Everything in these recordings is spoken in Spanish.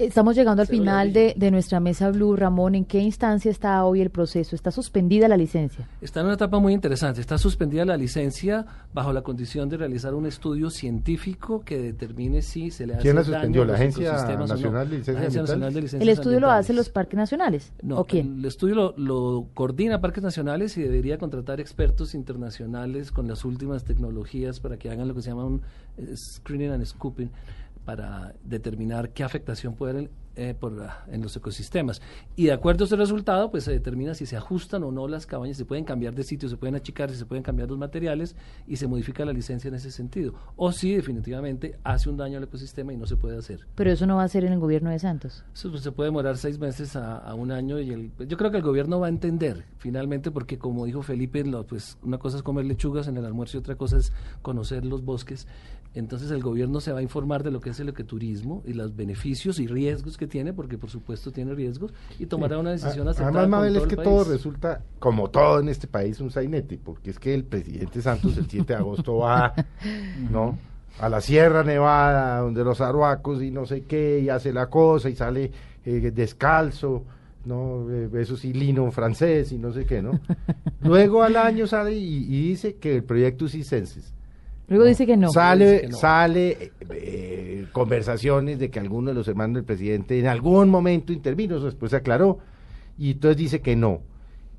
Estamos llegando al final de, de, nuestra mesa Blue. Ramón, ¿en qué instancia está hoy el proceso? ¿Está suspendida la licencia? Está en una etapa muy interesante. Está suspendida la licencia bajo la condición de realizar un estudio científico que determine si se le hace ¿Quién la suspendió? a ¿La Agencia no. Nacional de Licencias La Agencia Ambientales? Nacional de Licencias ¿El estudio lo hacen los parques nacionales? No, ¿O quién? el estudio lo, lo coordina Parques Nacionales y debería contratar expertos internacionales con las últimas tecnologías para que hagan lo que se llama un eh, screening and scooping para determinar qué afectación puede eh, por, ah, en los ecosistemas. Y de acuerdo a ese resultado, pues se determina si se ajustan o no las cabañas, se pueden cambiar de sitio, se pueden achicar, si se pueden cambiar los materiales y se modifica la licencia en ese sentido. O si definitivamente hace un daño al ecosistema y no se puede hacer. Pero eso no va a ser en el gobierno de Santos. Eso pues, se puede demorar seis meses a, a un año y el, yo creo que el gobierno va a entender finalmente porque como dijo Felipe, lo, pues una cosa es comer lechugas en el almuerzo y otra cosa es conocer los bosques. Entonces el gobierno se va a informar de lo que es el ecoturismo y los beneficios y riesgos que tiene, porque por supuesto tiene riesgos, y tomará una decisión A- acertada Además, Mabel, es que país. todo resulta, como todo en este país, un sainete, porque es que el presidente Santos el 7 de agosto va, ¿no? A la Sierra Nevada, donde los arhuacos y no sé qué, y hace la cosa y sale eh, descalzo, ¿no? Eh, eso sí, lino francés y no sé qué, ¿no? Luego al año sale y, y dice que el proyecto Cisenses. Luego dice que no. Sale, Dice que no. sale eh, eh, conversaciones de que alguno de los hermanos del presidente en algún momento intervino, eso después se aclaró, y entonces dice que no.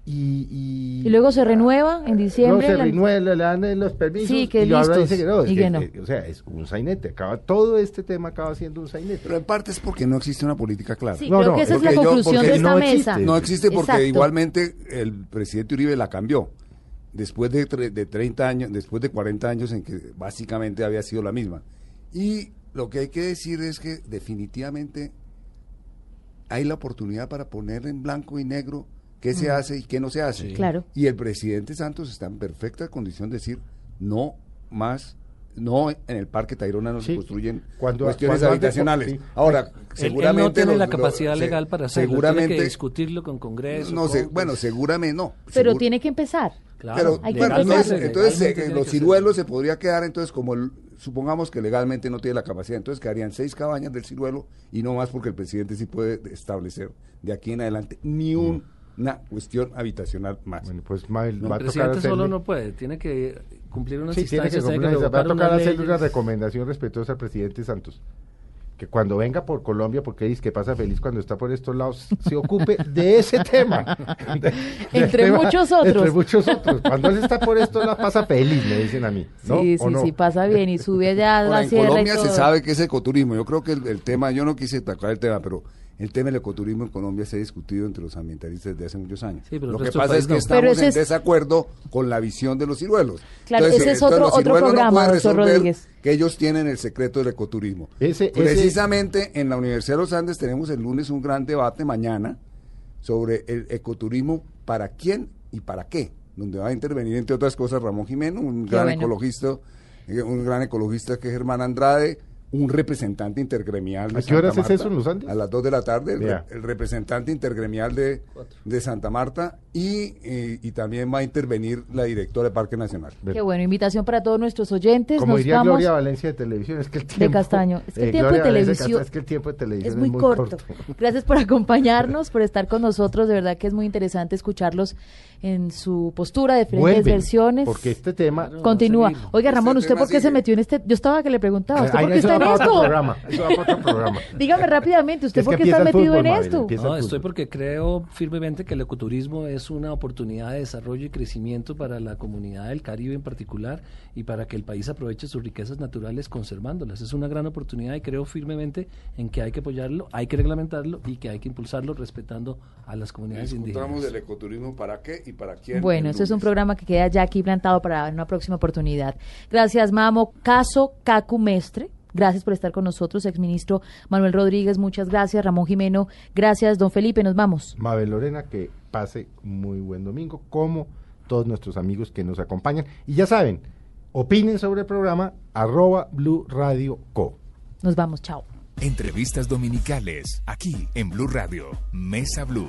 Y, y, Y luego se renueva en diciembre. No, se la- renueva, le dan los permisos. Sí, que y ahora listos, dice que no. y que- que no. eh, o sea, es un sainete. Acaba, todo este tema acaba siendo un sainete. Pero en parte es porque no existe una política clara. Sí, No, creo no, que esa es porque la yo- conclusión porque de esta no mesa. existe. No existe porque Exacto. igualmente el presidente Uribe la cambió. Después de, tre- de 30 años, después de 40 años en que básicamente había sido la misma. Y lo que hay que decir es que definitivamente hay la oportunidad para poner en blanco y negro qué se hace y qué no se hace. Claro. Y el presidente Santos está en perfecta condición de decir no más, no en el Parque Tayrona no Sí. se construyen Cuando- cuestiones cuando habitacionales. sí. Ahora, Él- él seguramente no tiene los- la los- capacidad se- legal para hacerlo, seguramente tiene que discutirlo con Congreso. no sé, con- bueno, seguramente no. Pero Segur- tiene que empezar. Claro, pero que bueno, entonces, entonces, eh, los que ser. ciruelos se podría quedar entonces como el- supongamos que legalmente no tiene la capacidad, entonces quedarían seis cabañas del ciruelo y no más porque el presidente sí puede establecer de aquí en adelante ni un- una cuestión habitacional más. Bueno, pues Mabel, No, va a el tocar presidente solo hacerle- no puede, tiene que cumplir unas Sí, tiene que que cumplir una- va a tocar hacerle una recomendación respetuosa al presidente Santos. Que cuando venga por Colombia, porque dice que pasa feliz cuando está por estos lados, se ocupe de ese tema. De- Entre muchos otros. Entre muchos otros. Cuando él está por estos lados, pasa feliz, me dicen a mí. ¿no? Sí, ¿O sí, no? sí, pasa bien y sube allá a Ahora, la en y Colombia se todo. sabe que es ecoturismo. Yo creo que el, el tema, yo no quise tocar el tema, pero el tema del ecoturismo en Colombia se ha discutido entre los ambientalistas desde hace muchos años. Sí, pero el Lo que pasa es que no. estamos en es- desacuerdo con la visión de los ciruelos. Claro, ese es otro- los otro ciruelos no programa, pueden doctor resolver Rodríguez. Que ellos tienen el secreto del ecoturismo. Ese- ese- Precisamente en la Universidad de los Andes tenemos el lunes un gran debate mañana sobre el ecoturismo para quién y para qué, donde va a intervenir entre otras cosas Ramón Jimeno, un Qué gran bueno. ecologista, eh, un gran ecologista que es Germán Andrade, un representante intergremial de ¿A qué horas Santa es eso en los Andes? A las 2 de la tarde, el, representante intergremial de, de Santa Marta y, eh, y también va a intervenir la directora de Parque Nacional. Qué bueno, invitación para todos nuestros oyentes. Como Nos diría vamos Gloria Valencia de televisión, es que el tiempo... Castaño. Es que el eh, tiempo de televisión Castaño, es que el tiempo de televisión es muy, corto. Gracias por acompañarnos, por estar con nosotros. De verdad que es muy interesante escucharlos en su postura, de diferentes Vuelven, versiones. Porque este tema... Continúa. Oiga, Ramón, Este ¿usted por qué se metió en este? Yo estaba que le preguntaba, ¿usted Ay, por qué está en esto? programa, eso va para otro programa. Dígame rápidamente, ¿usted Es por qué está el metido fútbol, en Mabel, esto? No, el estoy porque creo firmemente que el ecoturismo es una oportunidad de desarrollo y crecimiento para la comunidad del Caribe en particular y para que el país aproveche sus riquezas naturales conservándolas. Es una gran oportunidad y creo firmemente en que hay que apoyarlo, hay que reglamentarlo y que hay que impulsarlo respetando a las comunidades Discutamos indígenas. del ecoturismo para qué y para quién. Bueno, este es un programa que queda ya aquí plantado para una próxima oportunidad. Gracias, Mamo. Caso Cacu Mestre. Gracias por estar con nosotros, exministro Manuel Rodríguez. Muchas gracias. Ramón Jimeno. Gracias, don Felipe. Nos vamos. Mabel Lorena, que pase muy buen domingo, como todos nuestros amigos que nos acompañan. Y ya saben, opinen sobre el programa arroba Blue Radio Co. Nos vamos. Chao. Entrevistas dominicales, aquí en Blue Radio, Mesa Blue.